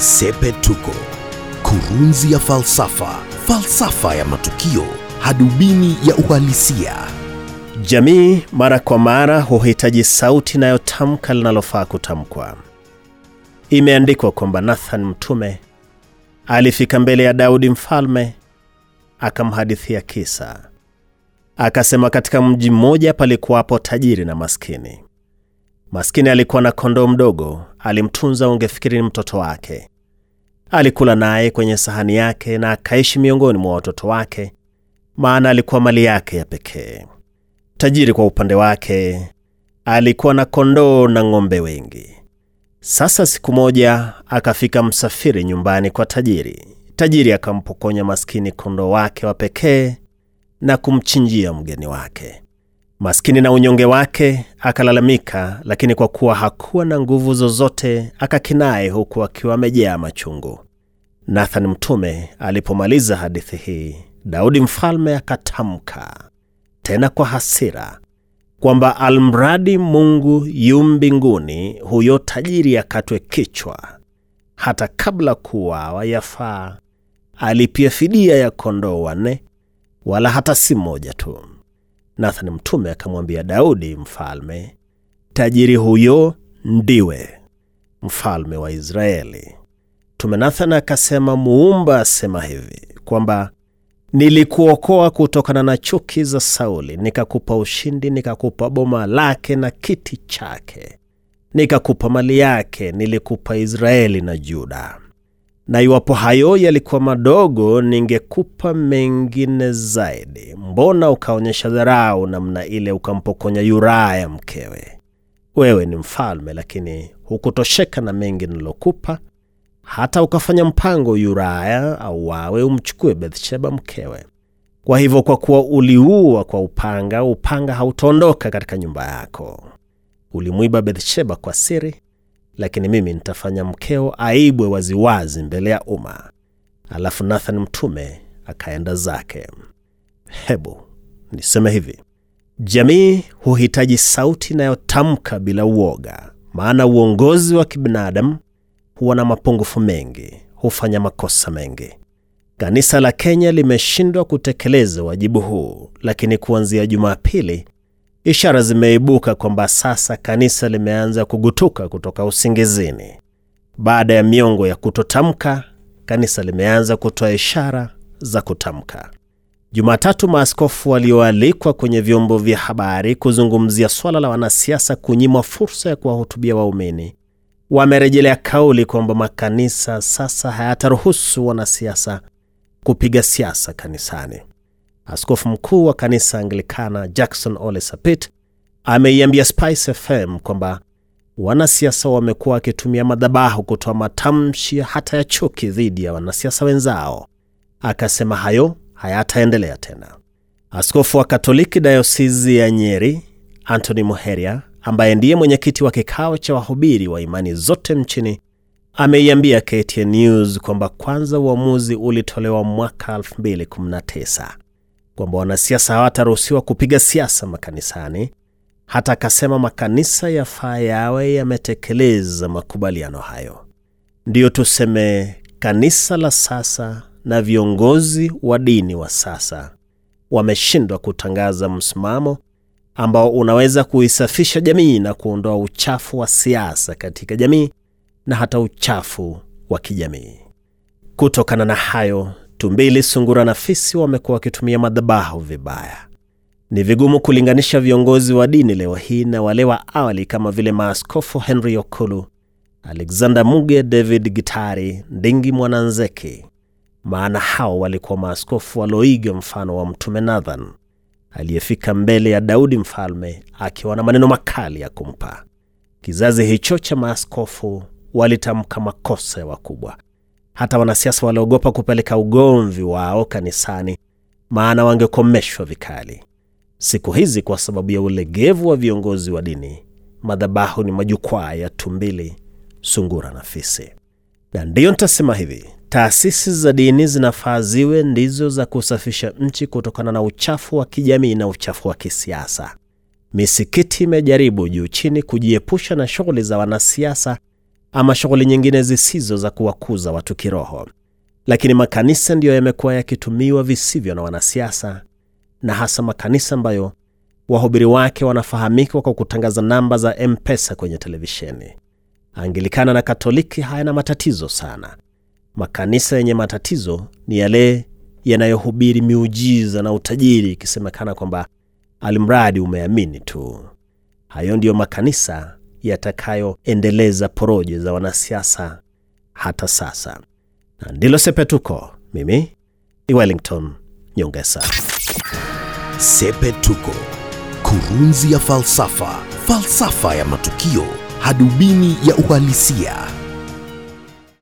Sepetuko, kurunzi ya falsafa, falsafa ya matukio, hadubini ya uhalisia. Jamii mara kwa mara huhitaji sauti inayotamka linalofaa kutamkwa. Imeandikwa kwamba Nathan mtume alifika mbele ya Daudi mfalme, akamhadithia kisa. Akasema, katika mji mmoja palikuwapo tajiri na maskini. Maskini alikuwa na kondoo mdogo, alimtunza, ungefikiri ni mtoto wake. Alikula naye kwenye sahani yake na akaishi miongoni mwa watoto wake, maana alikuwa mali yake ya pekee. Tajiri kwa upande wake alikuwa na kondoo na ng'ombe wengi. Sasa siku moja akafika msafiri nyumbani kwa tajiri. Tajiri akampokonya maskini kondoo wake wa pekee na kumchinjia mgeni wake. Maskini na unyonge wake akalalamika, lakini kwa kuwa hakuwa na nguvu zozote akakinaye, huku akiwa amejaa machungu. Nathan mtume alipomaliza hadithi hii, Daudi mfalme akatamka tena kwa hasira kwamba almradi Mungu yu mbinguni, huyo tajiri akatwe kichwa, hata kabla kuwawa yafaa alipia fidia ya kondoo wanne, wala hata si mmoja tu. Nathan mtume akamwambia Daudi mfalme, tajiri huyo ndiwe mfalme wa Israeli. Mtume Nathan akasema, Muumba asema hivi kwamba nilikuokoa kutokana na chuki za Sauli, nikakupa ushindi, nikakupa boma lake na kiti chake, nikakupa mali yake, nilikupa Israeli na Juda. Na iwapo hayo yalikuwa madogo, ningekupa mengine zaidi. Mbona ukaonyesha dharau namna ile, ukampokonya Yuraya mkewe? Wewe ni mfalme, lakini hukutosheka na mengi nilokupa hata ukafanya mpango Yuraya au wawe umchukue Bethsheba mkewe. Kwa hivyo, kwa kuwa uliua kwa upanga, upanga hautaondoka katika nyumba yako. Ulimwiba Bethsheba kwa siri, lakini mimi nitafanya mkeo aibwe waziwazi mbele ya umma. Alafu Nathan mtume akaenda zake. Hebu niseme hivi, jamii huhitaji sauti inayotamka bila uoga, maana uongozi wa kibinadamu huwa na mapungufu mengi, hufanya makosa mengi. Kanisa la Kenya limeshindwa kutekeleza wajibu huu, lakini kuanzia Jumapili ishara zimeibuka kwamba sasa kanisa limeanza kugutuka kutoka usingizini. Baada ya miongo ya kutotamka, kanisa limeanza kutoa ishara za kutamka. Jumatatu, maaskofu walioalikwa kwenye vyombo vya habari kuzungumzia swala la wanasiasa kunyimwa fursa ya kuwahutubia waumini wamerejelea kauli kwamba makanisa sasa hayataruhusu wanasiasa kupiga siasa kanisani. Askofu mkuu wa kanisa Anglikana Jackson Ole Sapit ameiambia Spice FM kwamba wanasiasa wamekuwa wakitumia madhabahu kutoa matamshi hata ya chuki dhidi ya wanasiasa wenzao. Akasema hayo hayataendelea tena. Askofu wa Katoliki dayosisi ya Nyeri Anthony Muheria ambaye ndiye mwenyekiti wa kikao cha wahubiri wa imani zote nchini ameiambia KTN News kwamba kwanza uamuzi ulitolewa mwaka 2019 kwamba wanasiasa hawataruhusiwa kupiga siasa makanisani. Hata akasema makanisa yafaa yawe yametekeleza makubaliano hayo. Ndiyo tuseme kanisa la sasa na viongozi wa dini wa sasa wameshindwa kutangaza msimamo ambao unaweza kuisafisha jamii na kuondoa uchafu wa siasa katika jamii na hata uchafu wa kijamii. Kutokana na hayo, tumbili, sungura na fisi wamekuwa wakitumia madhabahu vibaya. Ni vigumu kulinganisha viongozi wa dini leo hii na wale wa awali kama vile maaskofu Henry Okulu, Alexander Muge, David Gitari, Ndingi Mwananzeki, maana hao walikuwa maaskofu walioiga mfano wa Mtume Nathan aliyefika mbele ya Daudi mfalme akiwa na maneno makali ya kumpa. Kizazi hicho cha maaskofu walitamka makosa ya wakubwa. Hata wanasiasa waliogopa kupeleka ugomvi wao kanisani, maana wangekomeshwa vikali. Siku hizi, kwa sababu ya ulegevu wa viongozi wa dini, madhabahu ni majukwaa ya tumbili, sungura na fisi. Na ndiyo nitasema hivi, taasisi za dini zinafaa ziwe ndizo za kusafisha nchi kutokana na uchafu wa kijamii na uchafu wa kisiasa. Misikiti imejaribu juu chini kujiepusha na shughuli za wanasiasa ama shughuli nyingine zisizo za kuwakuza watu kiroho. Lakini makanisa ndiyo yamekuwa yakitumiwa visivyo na wanasiasa, na hasa makanisa ambayo wahubiri wake wanafahamika kwa kutangaza namba za M-Pesa kwenye televisheni. Anglikana na Katoliki hayana matatizo sana. Makanisa yenye matatizo ni yale yanayohubiri miujiza na utajiri, ikisemekana kwamba alimradi umeamini tu. Hayo ndiyo makanisa yatakayoendeleza porojo za wanasiasa hata sasa, na ndilo Sepetuko. Mimi ni Wellington Nyongesa. Sepetuko, kurunzi ya falsafa, falsafa ya matukio, hadubini ya uhalisia.